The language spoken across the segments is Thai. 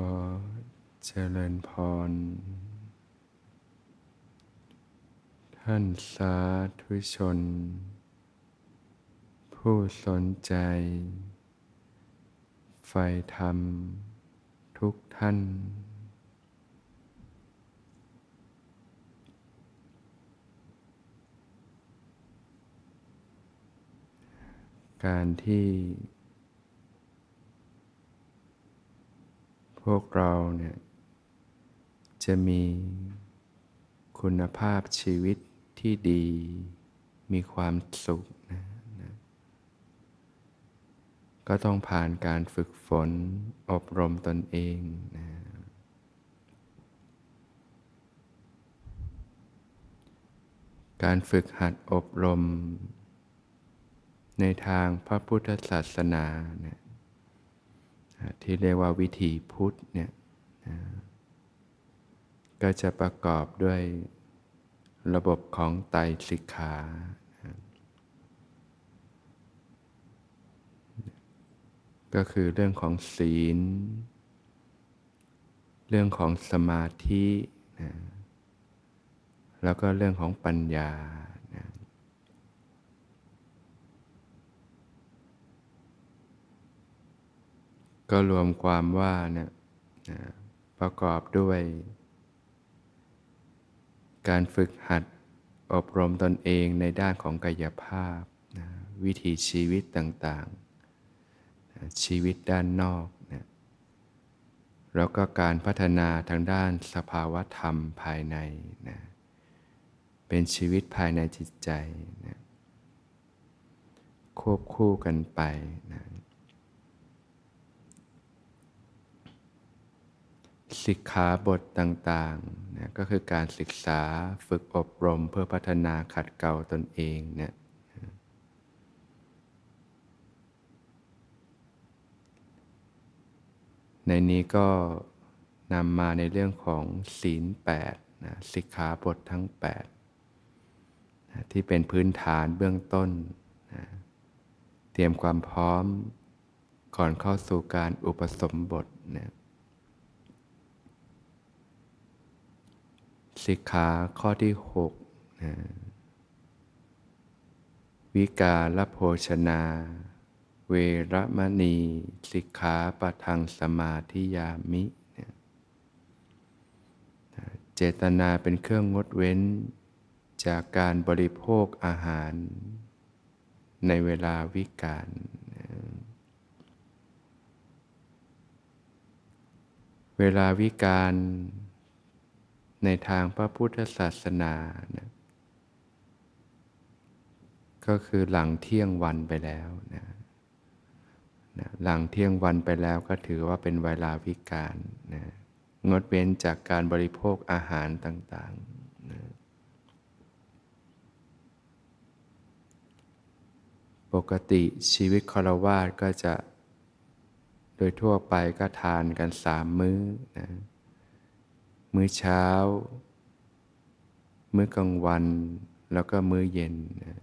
อเจริญพร ท่านสาธุชน ผู้สนใจ ไฟธรรม ทุกท่าน การที่ พวกเราเนี่ยจะมีคุณภาพชีวิตที่ดี มีความสุขนะนะก็ต้องผ่านการฝึกฝนอบรมตนเองนะการฝึกหัดอบรม ในทางพระพุทธศาสนาเนี่ย ที่เรียกว่าวิถีพุทธเนี่ยนะก็จะประกอบด้วยระบบของไตรสิกขาก็คือเรื่องของศีล เรื่องของสมาธินะแล้วก็เรื่องของปัญญานะ ก็รวมความว่าเนี่ยประกอบด้วย การฝึกหัดอบรมตนเองในด้านของกายภาพนะวิถีชีวิตต่างๆนะชีวิตด้านนอกนะแล้วก็การพัฒนาทางด้านสภาวธรรมภายในนะเป็นชีวิตภายในจิตใจนะควบคู่กันไปนะ สิกขาบทต่างๆนะก็คือการศึกษาฝึกอบรมเพื่อพัฒนาขัดเกลาตนเองเนี่ยในนี้ก็นำมาในเรื่องของศีลแปดนะสิกขาบททั้ง8นะที่เป็นพื้นฐานเบื้องต้นนะเตรียมความพร้อมก่อนเข้าสู่การอุปสมบทนะ สิกขาข้อที่6นะวิกาลโภชนา เวรมณี สิกขาปะทังสมาธิยามิเนี่ยเจตนาเป็นเครื่องงดเว้น จากการบริโภคอาหาร ในเวลาวิกาลเวลาวิกาล ในทางพระพุทธศาสนานะก็คือหลังเที่ยงวันไปแล้วนะนะหลังเที่ยงวันไปแล้วก็ถือว่าเป็นเวลาวิกาลนะงดเว้นจากการบริโภคอาหารต่างๆนะปกติชีวิตคารวาสก็จะ โดยทั่วไปก็ทานกันสามมื้อนะ มื้อเช้า มื้อกลางวัน แล้วก็มื้อเย็นนะ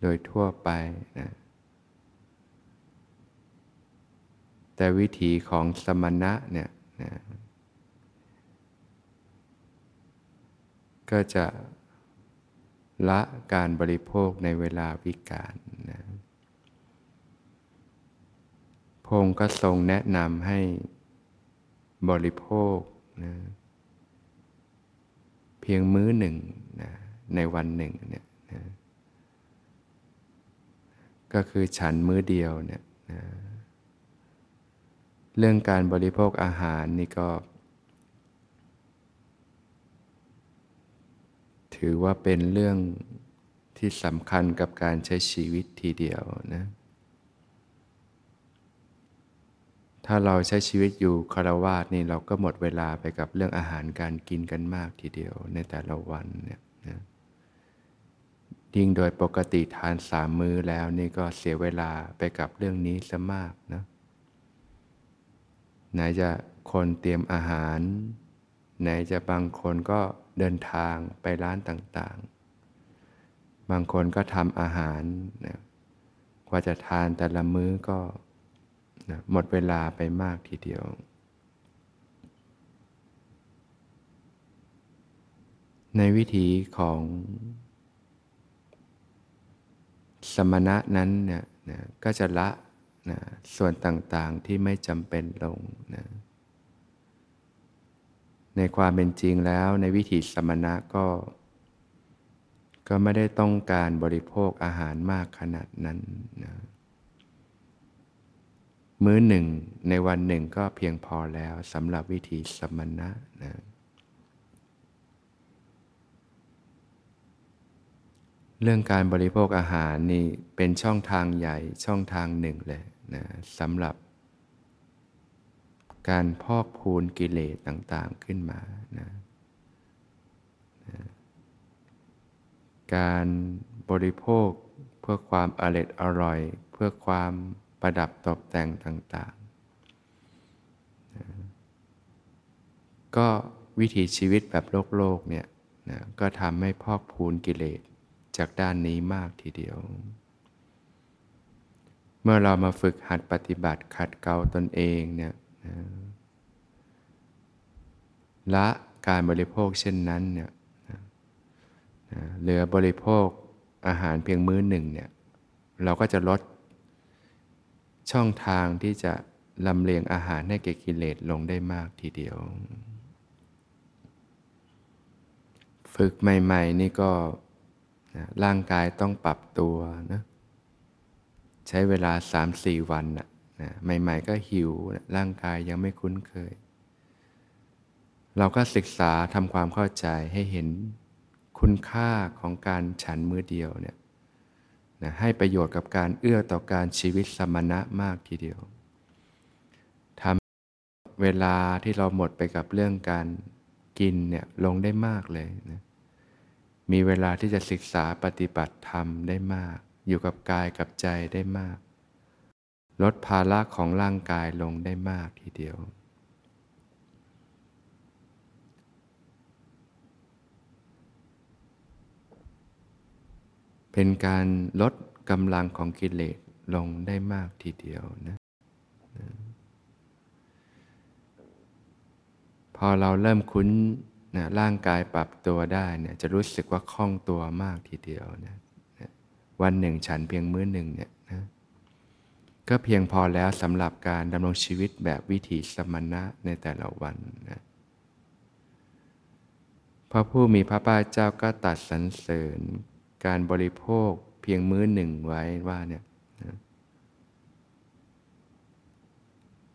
โดยทั่วไปนะแต่วิธีของสมณะเนี่ยนะก็จะละการบริโภคในเวลาวิกาลนะพงก็ทรงแนะนำให้บริโภค นะเพียงมื้อหนึ่งนะในวันหนึ่งเนี่ยนะก็คือฉันมื้อเดียวเนี่ยนะเรื่องการบริโภคอาหารนี่ก็ ถือว่าเป็นเรื่องที่สำคัญกับการใช้ชีวิตทีเดียวนะ ถ้าเราใช้ชีวิตอยู่คารวาสนี่เราก็หมดเวลาไปกับเรื่องอาหารการกินกันมากทีเดียวในแต่ละวันเนี่ยนะยิ่งโดยปกติทานสามมื้อแล้วนี่ก็เสียเวลาไปกับเรื่องนี้ซะมากนะไหนจะคนเตรียมอาหาร ไหนจะบางคนก็เดินทางไปร้านต่างๆ บางคนก็ทำอาหารนะกว่าจะทานแต่ละมื้อก็ นะหมดเวลาไปมากทีเดียว ในวิถีของสมณะนั้นเนี่ยนะก็จะละนะส่วนต่างๆที่ไม่จำเป็นลงนะในความเป็นจริงแล้วในวิถีสมณะก็ ก็ไม่ได้ต้องการบริโภคอาหารมากขนาดนั้นนะ มื้อหนึ่งในวันหนึ่งก็เพียงพอแล้วสำหรับวิธีสมณะนะเรื่องการบริโภคอาหารนี่เป็นช่องทางใหญ่ช่องทางหนึ่งเลยนะสำหรับ การพอกพูนกิเลสต่างๆขึ้นมานะนะการบริโภคเพื่อความอร็ดอร่อย เพื่อความ ประดับตกแต่งต่างๆนะก็วิถีชีวิตแบบโลกโลกเนี่ยนะก็ทำให้พอกพูนกิเลสจากด้านนี้มากทีเดียว เมื่อเรามาฝึกหัดปฏิบัติขัดเกลาตนเองเนี่ยนะละการบริโภคเช่นนั้นเนี่ยนะนะเหลือบริโภคอาหารเพียงมื้อหนึ่งเนี่ยเราก็จะลด ช่องทางที่จะลำเลียงอาหารให้แก่กิเลสลงได้มากทีเดียว ฝึกใหม่ ๆ นี่ก็ร่างกายต้องปรับตัวนะใช้เวลา 3-4 วันนะนะใหม่ ๆ ก็หิวนะร่างกายยังไม่คุ้นเคย เราก็ศึกษาทำความเข้าใจให้เห็นคุณค่าของการฉันมื้อเดียวเนี่ย นะให้ประโยชน์กับการเอื้อต่อการชีวิตสมณะมากทีเดียวทำเวลาที่เราหมดไปกับเรื่องการกินเนี่ยลงได้มากเลยนะมีเวลาที่จะศึกษาปฏิบัติธรรมได้มาก อยู่กับกายกับใจได้มาก ลดภาระของร่างกายลงได้มากทีเดียว เป็นการลดกำลังของกิเลสลงได้มากทีเดียวนะพอเราเริ่มคุ้นนะร่างกายปรับตัวได้เนี่ยจะรู้สึกว่าคล่องตัวมากทีเดียวนะนะวันหนึ่งฉันเพียงมื้อหนึ่งเนี่ยนะก็เพียงพอแล้วสำหรับการดำรงชีวิตแบบวิถีสมณะในแต่ละวันนะพระผู้มีพระภาคเจ้าก็ตัดสรรเสริญ การบริโภคเพียงมื้อหนึ่งไว้ว่าเนี่ย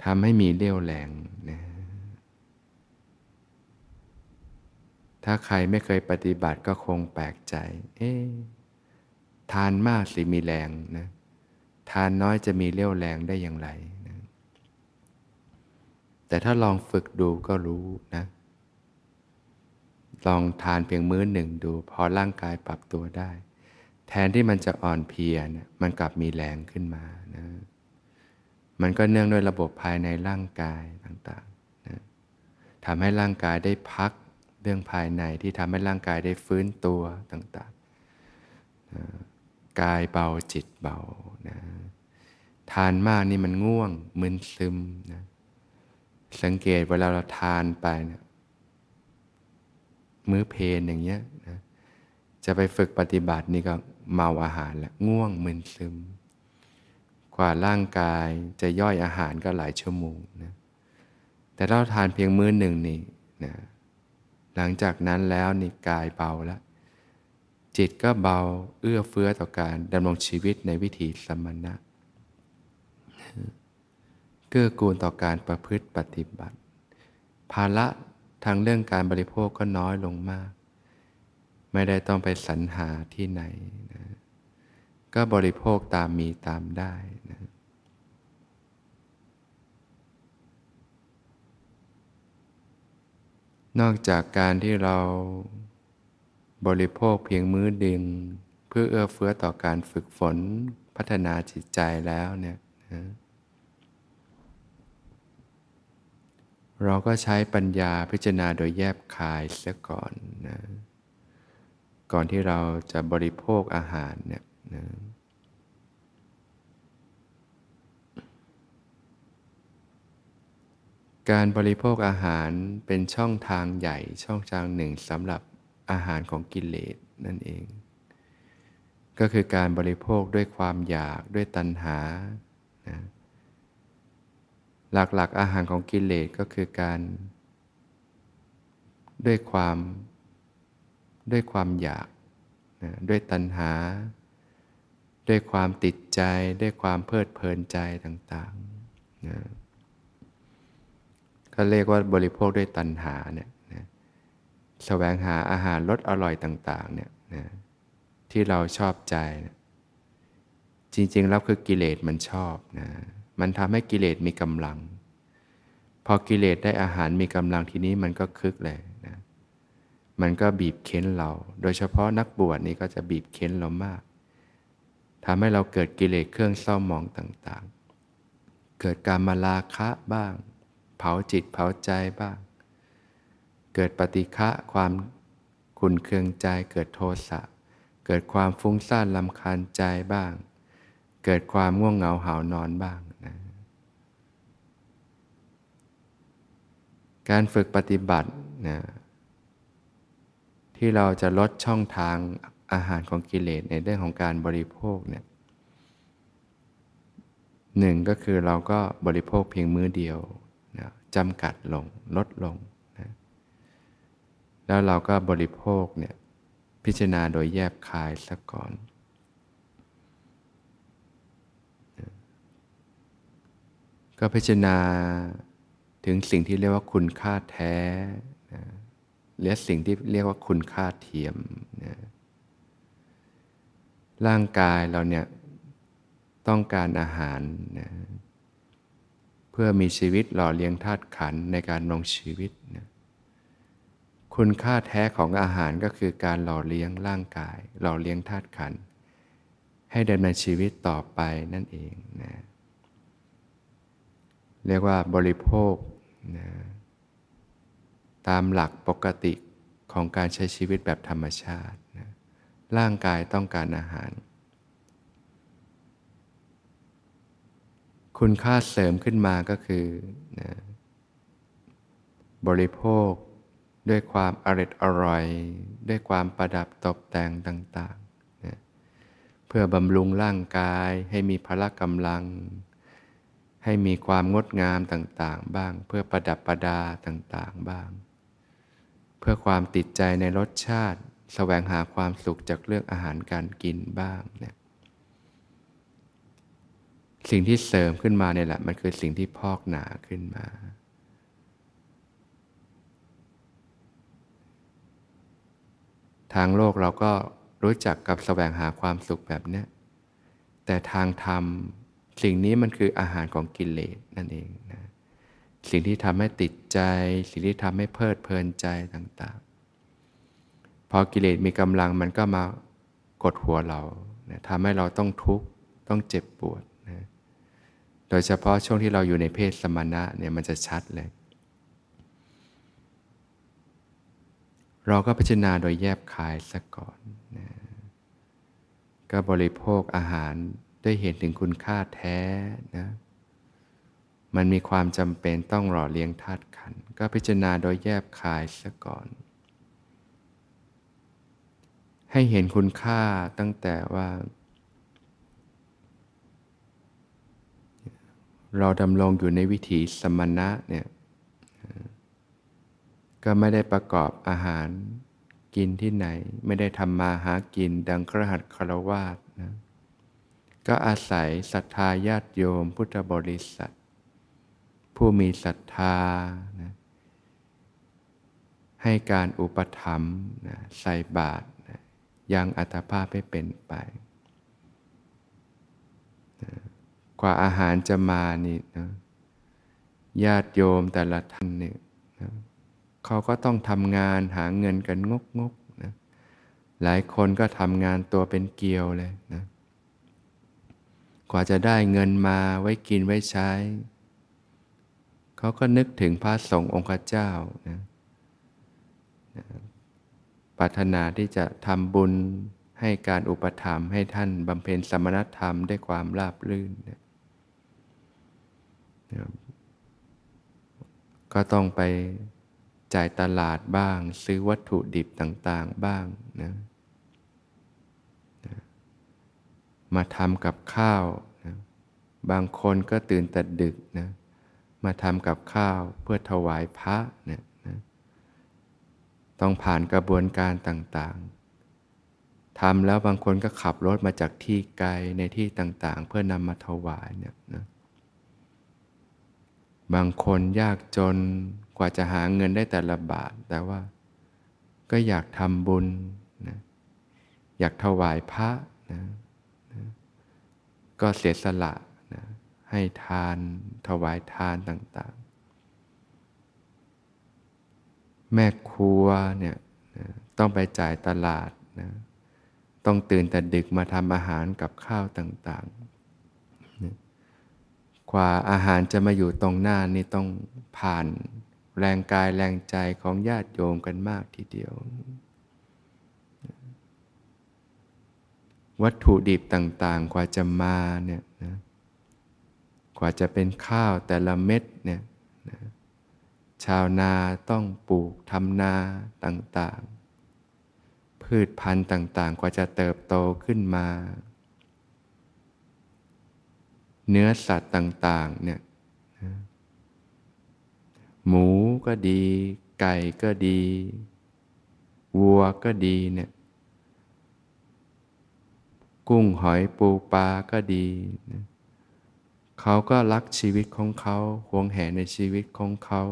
ทำให้มีเรี่ยวแรงนะถ้าใครไม่เคยปฏิบัติก็คงแปลกใจ เอ๊ทานมากสิมีแรงนะ ทานน้อยจะมีเรี่ยวแรงได้อย่างไรนะแต่ถ้าลองฝึกดูก็รู้นะ ลองทานเพียงมื้อหนึ่งดู พอร่างกายปรับตัวได้ แทนที่มันจะอ่อนเพลียนะมันกลับมีแรงขึ้นมานะมันก็เนื่องด้วยระบบภายในร่างกายต่างๆนะทำให้ร่างกายได้พักเรื่องภายในที่ทำให้ร่างกายได้ฟื้นตัวต่างๆนะกายเบาจิตเบานะทานมากนี่มันง่วงมึนซึมนะสังเกตเวลาเราทานไปนะ มื้อเพลนอย่างเงี้ยนะจะไปฝึกปฏิบัตินี่ก็เมาอาหารแล้วง่วงมึนซึม กว่าร่างกายจะย่อยอาหารก็หลายชั่วโมงนะแต่เราทานเพียงมื้อหนึ่งนี่นะหลังจากนั้นแล้วนี่กายเบาแล้วจิตก็เบาเอื้อเฟื้อต่อการดำรงชีวิตในวิถีสมณะเกื้อกูลต่อการประพฤติปฏิบัติ ภาระ ทางเรื่องการบริโภคก็น้อยลงมาก ไม่ได้ต้องไปสรรหาที่ไหนนะก็บริโภคตามมีตามได้นะนอกจากการที่เราบริโภคเพียงมื้อดึง เพื่อเอื้อเฟื้อต่อการฝึกฝนพัฒนาจิตใจแล้วเนี่ยนะ เราก็ใช้ปัญญาพิจารณาโดยแยบคายเสียก่อนนะก่อนที่เราจะบริโภคอาหารเนี่ยนะการบริโภคอาหารเป็นช่องทางใหญ่ช่องทางหนึ่งสำหรับอาหารของกิเลสนั่นเอง ก็คือการบริโภคด้วยความอยากด้วยตัณหานะ หลักๆอาหารของกิเลสก็คือการ ด้วยความด้วยความอยากนะด้วยตัณหา ด้วยความติดใจ ด้วยความเพลิดเพลินใจต่างๆนะก็เรียกว่าบริโภคด้วยตัณหาเนี่ยนะแสวงหาอาหารรสอร่อยต่างๆเนี่ยนะที่เราชอบใจนะจริงๆแล้วคือกิเลสมันชอบนะ มันทำให้กิเลสมีกำลัง พอกิเลสได้อาหารมีกำลังทีนี้มันก็คึกเลยนะมันก็บีบเค้นเรา โดยเฉพาะนักบวชนี่ก็จะบีบเค้นเรามากทำให้เราเกิดกิเลสเครื่องเศร้าหมองต่างๆ เกิดการมาลาคะบ้าง เผาจิตเผาใจบ้าง เกิดปฏิฆะความขุนเคืองใจ เกิดโทสะ เกิดความฟุ้งซ่านลำคาญใจบ้าง เกิดความง่วงเหงาหานอนบ้างนะ การฝึกปฏิบัตินะที่เราจะลดช่องทางอาหารของกิเลสในเรื่องของการบริโภคเนี่ยหนึ่งก็คือเราก็บริโภคเพียงมื้อเดียวนะจำกัดลงลดลงนะแล้วเราก็บริโภคเนี่ยพิจารณาโดยแยบคายซะก่อนนะก็พิจารณา ถึงสิ่งที่เรียกว่าคุณค่าแท้นะและสิ่งที่เรียกว่าคุณค่าเทียมนะร่างกายเราเนี่ยต้องการอาหารนะเพื่อมีชีวิตหล่อเลี้ยงธาตุขันในการลงชีวิตนะคุณค่าแท้ของอาหารก็คือการหล่อเลี้ยงร่างกาย หล่อเลี้ยงธาตุขัน ให้ดำเนินชีวิตต่อไปนั่นเองนะเรียกว่าบริโภค นะตามหลักปกติของการใช้ชีวิตแบบธรรมชาตินะร่างกายต้องการอาหาร คุณค่าเสริมขึ้นมาก็คือนะบริโภคด้วยความอริดอร่อย ด้วยความประดับตกแต่งต่างๆนะเพื่อบำรุงร่างกายให้มีพละกำลัง ให้มีความงดงามต่างๆ บ้าง เพื่อประดับประดาต่างๆบ้าง เพื่อความติดใจในรสชาติแสวงหาความสุขจากเรื่องอาหารการกินบ้างเนี่ยสิ่งที่เสริมขึ้นมาเนี่ยแหละมันคือสิ่งที่พอกหนาขึ้นมา ทางโลกเราก็รู้จักกับแสวงหาความสุขแบบนี้แต่ทางธรรม สิ่งนี้มันคืออาหารของกิเลสนั่นเองนะสิ่งที่ทำให้ติดใจ สิ่งที่ทำให้เพลิดเพลินใจต่างๆ พอกิเลสมีกำลังมันก็มากดหัวเรานะทำให้เราต้องทุกข์ต้องเจ็บปวดนะโดยเฉพาะช่วงที่เราอยู่ในเพศสมณะเนี่ยมันจะชัดเลย เราก็พิจารณาโดยแยบคายซะก่อนนะก็บริโภคอาหาร ได้เห็นถึงคุณค่าแท้นะ มันมีความจำเป็นต้องหล่อเลี้ยงธาตุขัน ก็พิจารณาโดยแยบคายซะก่อน ให้เห็นคุณค่าตั้งแต่ว่า เราดำรงอยู่ในวิถีสมณะเนี่ยก็ไม่ได้ประกอบอาหารกินที่ไหน ไม่ได้ทำมาหากินดังครหัสคารวาส ก็อาศัยศรัทธาญาติโยมพุทธบริษัท ผู้มีศรัทธานะให้การอุปถัมภ์นะใส่บาตรนะยังอัตภาพให้เป็นไปนะกว่าอาหารจะมานี่นะญาติโยมแต่ละท่านเนี่ยนะเขาก็ต้องทำงานหาเงินกันงกงกนะหลายคนก็ทำงานตัวเป็นเกลียวเลยนะ กว่าจะได้เงินมาไว้กินไว้ใช้ เขาก็นึกถึงพระสงฆ์องค์เจ้านะปรารถนาที่จะทำบุญให้การอุปถัมภ์ให้ท่านบำเพ็ญสมณธรรมด้วยความราบรื่นนะก็ต้องไปจ่ายตลาดบ้าง ซื้อวัตถุดิบต่าง ๆ บ้างนะ มาทำกับข้าวนะบางคนก็ตื่นแต่ดึกนะมาทำกับข้าวเพื่อถวายพระเนี่ยนะต้องผ่านกระบวนการต่างๆทำแล้วบางคนก็ขับรถมาจากที่ไกลในที่ต่างๆ เพื่อนำมาถวายเนี่ยนะบางคนยากจนกว่าจะหาเงินได้แต่ละบาท แต่ว่าก็อยากทำบุญนะอยากถวายพระนะ ก็เสียสละนะให้ทานถวายทานต่างๆ แม่ครัวเนี่ยนะต้องไปจ่ายตลาดนะต้องตื่นแต่ดึกมาทำอาหารกับข้าวต่างๆนะกว่าอาหารจะมาอยู่ตรงหน้านี่ต้องผ่านแรงกายแรงใจของญาติโยมกันมากทีเดียว วัตถุดิบต่างๆ กว่าจะมาเนี่ยนะกว่าจะเป็นข้าวแต่ละเม็ดเนี่ยนะชาวนาต้องปลูกทำนาต่างๆ พืชพันธุ์ต่างๆ กว่าจะเติบโตขึ้นมา เนื้อสัตว์ต่างๆเนี่ยนะหมูก็ดี ไก่ก็ดี วัวก็ดีเนี่ย กุ้งหอยปูปลาก็ดี เขาก็รักชีวิตของเขาหวงแหนในชีวิตของเขา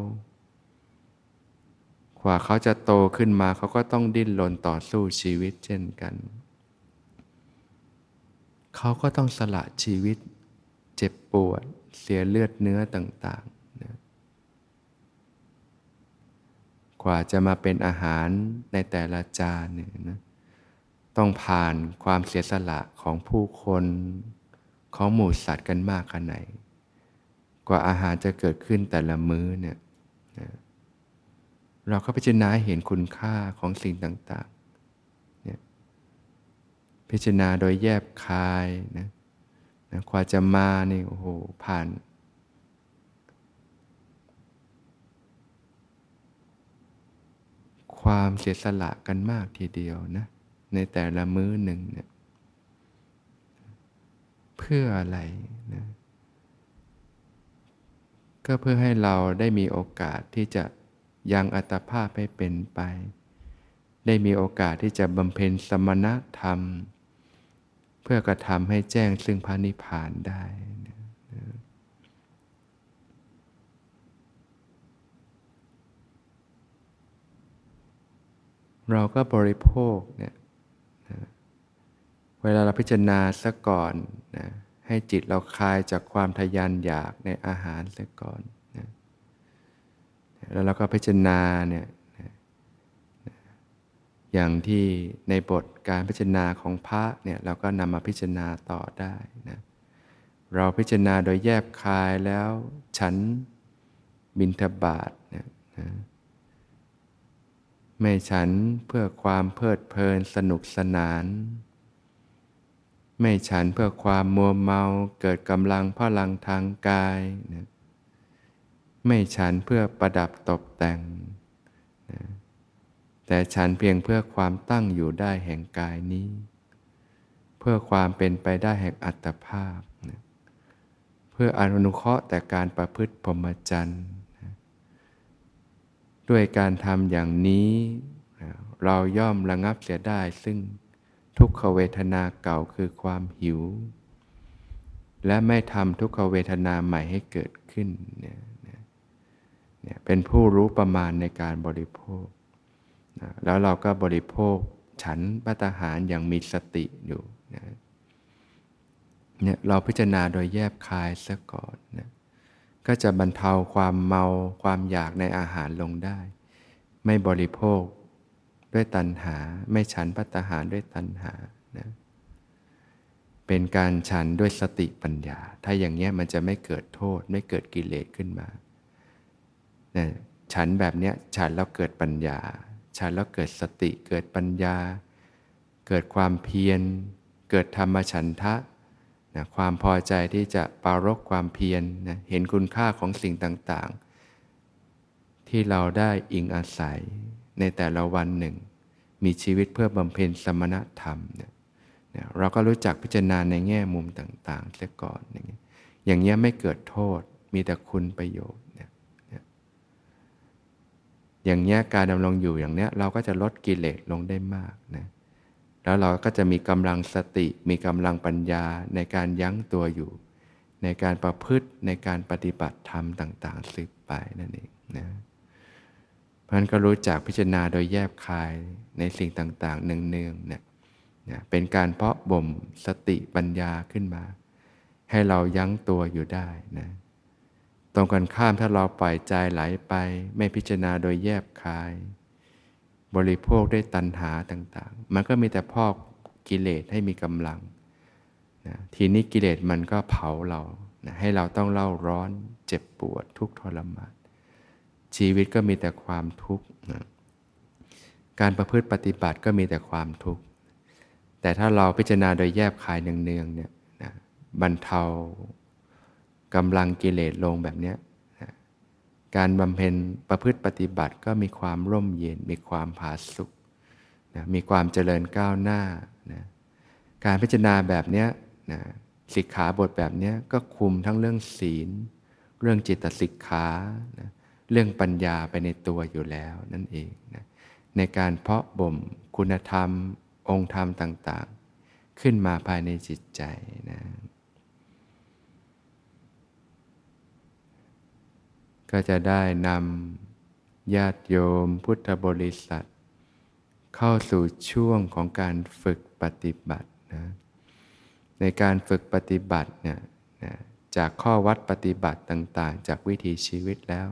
กว่าเขาจะโตขึ้นมาเขาก็ต้องดิ้นรนต่อสู้ชีวิตเช่นกัน เขาก็ต้องสละชีวิต เจ็บปวด เสียเลือดเนื้อต่างๆนะกว่าจะมาเป็นอาหารในแต่ละจานเนี่ยนะ ต้องผ่านความเสียสละของผู้คนของหมู่สัตว์กันมากขนาดไหน กว่าอาหารจะเกิดขึ้นแต่ละมื้อเนี่ยเราก็พิจารณาเห็นคุณค่าของสิ่งต่างๆเนี่ยพิจารณาโดยแยบคายนะนะกว่าจะมานี่โอ้โหผ่านความเสียสละกันมากทีเดียวนะ ในแต่ละมื้อหนึ่งเนี่ยเพื่ออะไรนะก็เพื่อให้เราได้มีโอกาสที่จะยังอัตภาพให้เป็นไป ได้มีโอกาสที่จะบำเพ็ญสมณธรรม เพื่อกระทำให้แจ้งซึ่งพระนิพพานได้นะเราก็บริโภคเนี่ย เวลาเราพิจารณาซะก่อนนะให้จิตเราคลายจากความทยานอยากในอาหารซะก่อนนะแล้วเราก็พิจารณาเนี่ยนะอย่างที่ในบทการพิจารณาของพระเนี่ยเราก็นำมาพิจารณาต่อได้นะเราพิจารณาโดยแยบคายแล้วฉันบินทบาทนะนะไม่ฉันเพื่อความเพลิดเพลินสนุกสนาน ไม่ฉันเพื่อความมัวเมาเกิดกำลังพลังทางกายนะไม่ฉันเพื่อประดับตกแต่งนะแต่ฉันเพียงเพื่อความตั้งอยู่ได้แห่งกายนี้ เพื่อความเป็นไปได้แห่งอัตภาพนะเพื่ออนุเคราะห์แต่การประพฤติพรหมจรรย์นะด้วยการทำอย่างนี้นะเราย่อมระงับเสียได้ซึ่ง ทุกขเวทนาเก่าคือความหิว และไม่ทำทุกขเวทนาใหม่ให้เกิดขึ้นเนี่ยเนี่ยเป็นผู้รู้ประมาณในการบริโภคนะแล้วเราก็บริโภคฉันปัตหารอย่างมีสติอยู่นะเนี่ยเราพิจารณาโดยแยบคายซะก่อนนะก็จะบรรเทาความเมาความอยากในอาหารลงได้ ไม่บริโภค ด้วยตัณหา ไม่ฉันปัตหารด้วยตัณหานะเป็นการฉันด้วยสติปัญญา ถ้าอย่างเงี้ยมันจะไม่เกิดโทษ ไม่เกิดกิเลสขึ้นมานะฉันแบบเนี้ยฉันแล้วเกิดปัญญา ฉันแล้วเกิดสติเกิดปัญญา เกิดความเพียร เกิดธรรมฉันทะนะความพอใจที่จะปารกความเพียรนะเห็นคุณค่าของสิ่งต่างๆ ที่เราได้อิงอาศัย ในแต่ละวันหนึ่ง มีชีวิตเพื่อบำเพ็ญสมณธรรมเนี่ยเราก็รู้จักพิจารณาในแง่มุมต่างๆเสียก่อนอย่างนี้อย่างเงี้ยไม่เกิดโทษ มีแต่คุณประโยชน์เนี่ยอย่างเงี้ยการดำรงอยู่อย่างเนี้ยเราก็จะลดกิเลสลงได้มากนะแล้วเราก็จะมีกำลังสติ มีกำลังปัญญาในการยั้งตัวอยู่ ในการประพฤติในการปฏิบัติธรรมต่าง ๆ สืบไปนั่นเองนะ พันก็รู้จักพิจารณาโดยแยบคายในสิ่งต่างๆ เนืองๆเนี่ยเป็นการเพาะบ่มสติปัญญาขึ้นมา ให้เรายั้งตัวอยู่ได้นะตรงกันข้ามถ้าเราปล่อยใจไหลไป ไม่พิจารณาโดยแยบคาย บริโภคด้วยตัณหาต่างๆ มันก็มีแต่พอกกิเลสให้มีกำลังนะทีนี้กิเลสมันก็เผาเรานะให้เราต้องเล่าร้อนเจ็บปวดทุกทรมาน ชีวิตก็มีแต่ความทุกข์นะการประพฤติปฏิบัติก็มีแต่ความทุกข์ แต่ถ้าเราพิจารณาโดยแยบคายเนืองๆเนี่ยนะบรรเทากำลังกิเลสลงแบบนี้นะการบำเพ็ญประพฤติปฏิบัติก็มีความร่มเย็น มีความผาสุกนะมีความเจริญก้าวหน้านะการพิจารณาแบบนี้นะสิกขาบทแบบนี้ก็คุมทั้งเรื่องศีล เรื่องจิตสิกขานะ เรื่องปัญญาไปในตัวอยู่แล้วนั่นเองนะในการเพาะบ่มคุณธรรม องค์ธรรมต่าง ๆ ขึ้นมาภายในจิตใจนะก็จะได้นำญาติโยมพุทธบริษัท เข้าสู่ช่วงของการฝึกปฏิบัตินะในการฝึกปฏิบัติเนี่ยนะจากข้อวัดปฏิบัติต่าง ๆ จากวิถีชีวิตแล้ว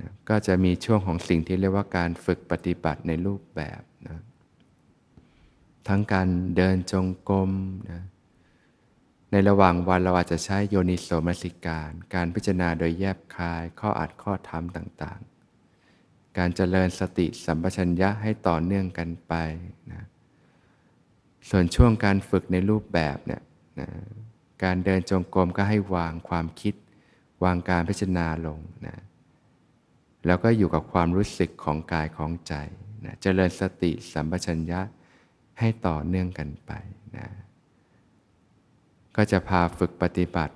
นะก็จะมีช่วงของสิ่งที่เรียกว่าการฝึกปฏิบัติในรูปแบบนะทั้งการเดินจงกรมนะในระหว่างวันเราอาจจะใช้โยนิโสมนสิการ การพิจารณาโดยแยบคาย ข้ออัดข้อธรรมต่างๆ การเจริญสติสัมปชัญญะให้ต่อเนื่องกันไปนะส่วนช่วงการฝึกในรูปแบบเนี่ยนะการเดินจงกรมก็ให้วางความคิด วางการพิจารณาลงนะ แล้วก็อยู่กับความรู้สึกของกายของใจนะเจริญสติสัมปชัญญะให้ต่อเนื่องกันไปนะก็จะพาฝึกปฏิบัติ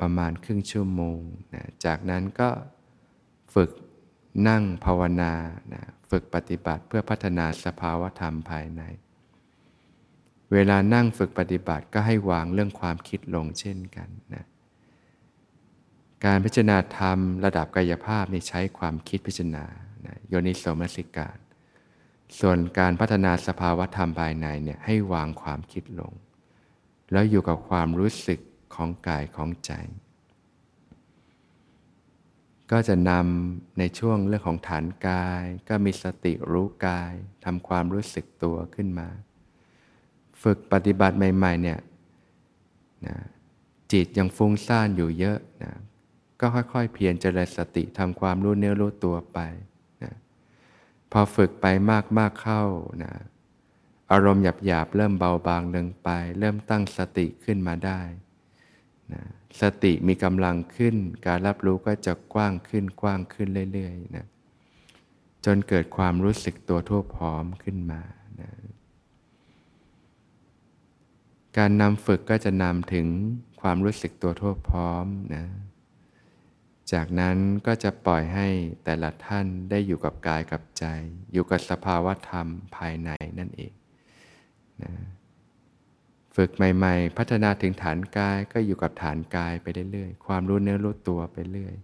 ประมาณครึ่งชั่วโมงนะจากนั้นก็ฝึกนั่งภาวนานะฝึกปฏิบัติเพื่อพัฒนาสภาวธรรมภายใน เวลานั่งฝึกปฏิบัติก็ให้วางเรื่องความคิดลงเช่นกันนะ การพิจารณาธรรมระดับกายภาพนี่ใช้ความคิดพิจารณาโยนิโสมนสิการ ส่วนการพัฒนาสภาวธรรมภายในเนี่ยให้วางความคิดลง แล้วอยู่กับความรู้สึกของกายของใจ ก็จะนำในช่วงเรื่องของฐานกาย ก็มีสติรู้กายทำความรู้สึกตัวขึ้นมา ฝึกปฏิบัติใหม่ ๆ เนี่ยนะจิตยังฟุ้งซ่านอยู่เยอะนะ ก็ค่อยๆ เพียรเจริญสติทำความรู้เนื้อรู้ตัวไปนะพอฝึกไปมากๆเข้านะอารมณ์หยาบๆเริ่มเบาบางลงไป เริ่มตั้งสติขึ้นมาได้นะสติมีกำลังขึ้น การรับรู้ก็จะกว้างขึ้นกว้างขึ้นเรื่อยๆนะจนเกิดความรู้สึกตัวทั่วพร้อมขึ้นมานะการนำฝึกก็จะนำถึงความรู้สึกตัวทั่วพร้อมนะ จากนั้นก็จะปล่อยให้แต่ละท่านได้อยู่กับกายกับใจ อยู่กับสภาวะธรรมภายในนั่นเองนะฝึกใหม่ๆ พัฒนาถึงฐานกายก็อยู่กับฐานกายไปเรื่อยๆ ความรู้เนื้อรู้ตัวไปเรื่อย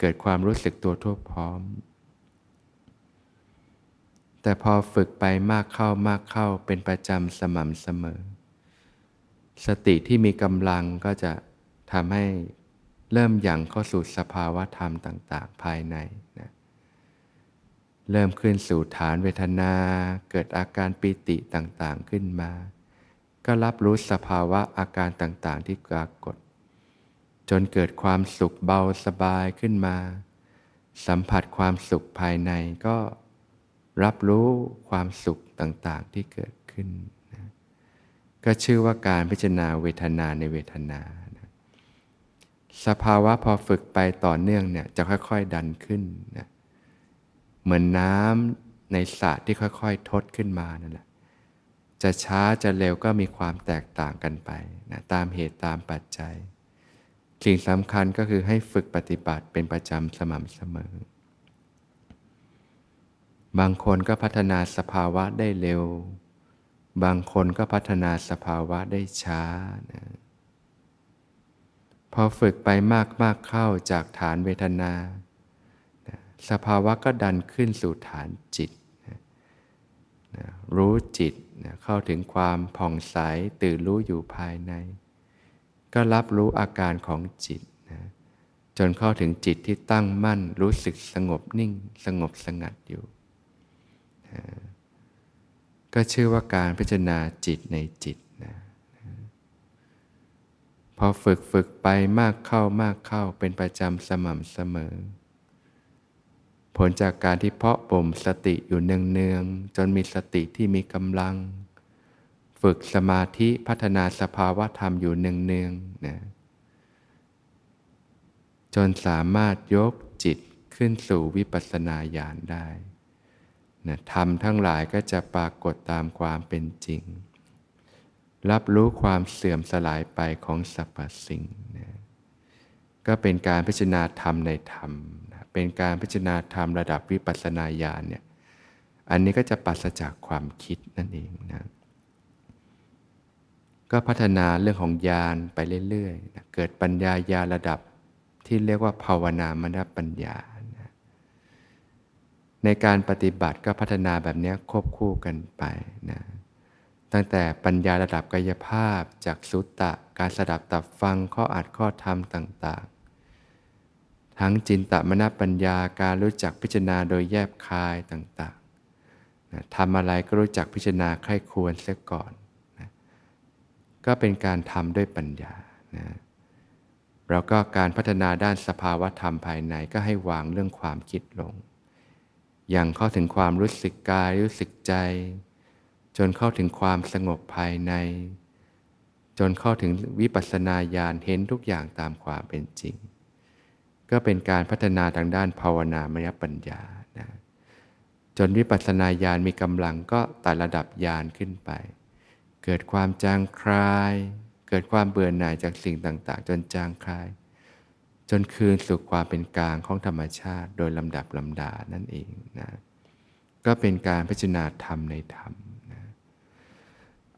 เกิดความรู้สึกตัวทั่วพร้อม แต่พอฝึกไปมากเข้ามากเข้าเป็นประจำสม่ำเสมอ สติที่มีกำลังก็จะทำให้ เริ่มยังเข้าสู่สภาวะธรรมต่าง ๆ ภายในนะเริ่มขึ้นสู่ฐานเวทนา เกิดอาการปิติต่างๆขึ้นมา ก็รับรู้สภาวะอาการต่างๆที่ปรากฏ จนเกิดความสุขเบาสบายขึ้นมา สัมผัสความสุขภายในก็รับรู้ความสุขต่างๆที่เกิดขึ้นนะก็ชื่อว่าการพิจารณาเวทนาในเวทนา สภาวะพอฝึกไปต่อเนื่องเนี่ยจะค่อย ๆ ดันขึ้นนะเหมือนน้ำในสระที่ค่อย ๆ ทดขึ้นมานั่นแหละจะช้าจะเร็วก็มีความแตกต่างกันไปนะตามเหตุตามปัจจัย สิ่งสำคัญก็คือให้ฝึกปฏิบัติเป็นประจำสม่ำเสมอ บางคนก็พัฒนาสภาวะได้เร็ว บางคนก็พัฒนาสภาวะได้ช้านะ พอฝึกไปมากมากเข้าจากฐานเวทนา สภาวะก็ดันขึ้นสู่ฐานจิต รู้จิตเข้าถึงความผ่องใสตื่นรู้อยู่ภายใน ก็รับรู้อาการของจิต จนเข้าถึงจิตที่ตั้งมั่นรู้สึกสงบนิ่งสงบสงัดอยู่ ก็ชื่อว่าการพิจารณาจิตในจิต พอฝึกฝึกไปมากเข้ามากเข้าเป็นประจำสม่ำเสมอ ผลจากการที่เพาะบ่มสติอยู่เนืองๆจนมีสติที่มีกำลัง ฝึกสมาธิพัฒนาสภาวะธรรมอยู่เนืองๆนะจนสามารถยกจิตขึ้นสู่วิปัสสนาญาณได้นะธรรมทั้งหลายก็จะปรากฏตามความเป็นจริง รับรู้ความเสื่อมสลายไปของสรรพสิ่งนะก็เป็นการพิจารณาธรรมในธรรมนะเป็นการพิจารณาธรรมระดับวิปัสสนาญาณเนี่ยอันนี้ก็จะปัสจากความคิดนั่นเองนะก็พัฒนาเรื่องของญาณไปเรื่อยๆนะเกิดปัญญาญาระดับที่เรียกว่าภาวนามนปัญญานะในการปฏิบัติก็พัฒนาแบบนี้ควบคู่กันไปนะ ตั้งแต่ปัญญาระดับกายภาพจากสุตตะ การสดับตับฟังข้ออัดข้อธรรมต่าง ๆ ทั้งจินตมนปัญญาการรู้จักพิจารณาโดยแยบคายต่างๆนะทำอะไรก็รู้จักพิจารณาใคร่ควรเสียก่อนนะก็เป็นการทำด้วยปัญญานะแล้วก็การพัฒนาด้านสภาวะธรรมภายในก็ให้วางเรื่องความคิดลง อย่างเข้าถึงความรู้สึกกายรู้สึกใจ จนเข้าถึงความสงบภายใน จนเข้าถึงวิปัสสนาญาณเห็นทุกอย่างตามความเป็นจริง ก็เป็นการพัฒนาทางด้านภาวนามยปัญญานะจนวิปัสสนาญาณมีกำลังก็ไต่ระดับญาณขึ้นไป เกิดความจางคลาย เกิดความเบื่อหน่ายจากสิ่งต่าง ๆ จนจางคลาย จนคืนสู่ความเป็นกลางของธรรมชาติ โดยลำดับลำดานั่นเองนะก็เป็นการพิจารณาธรรมในธรรม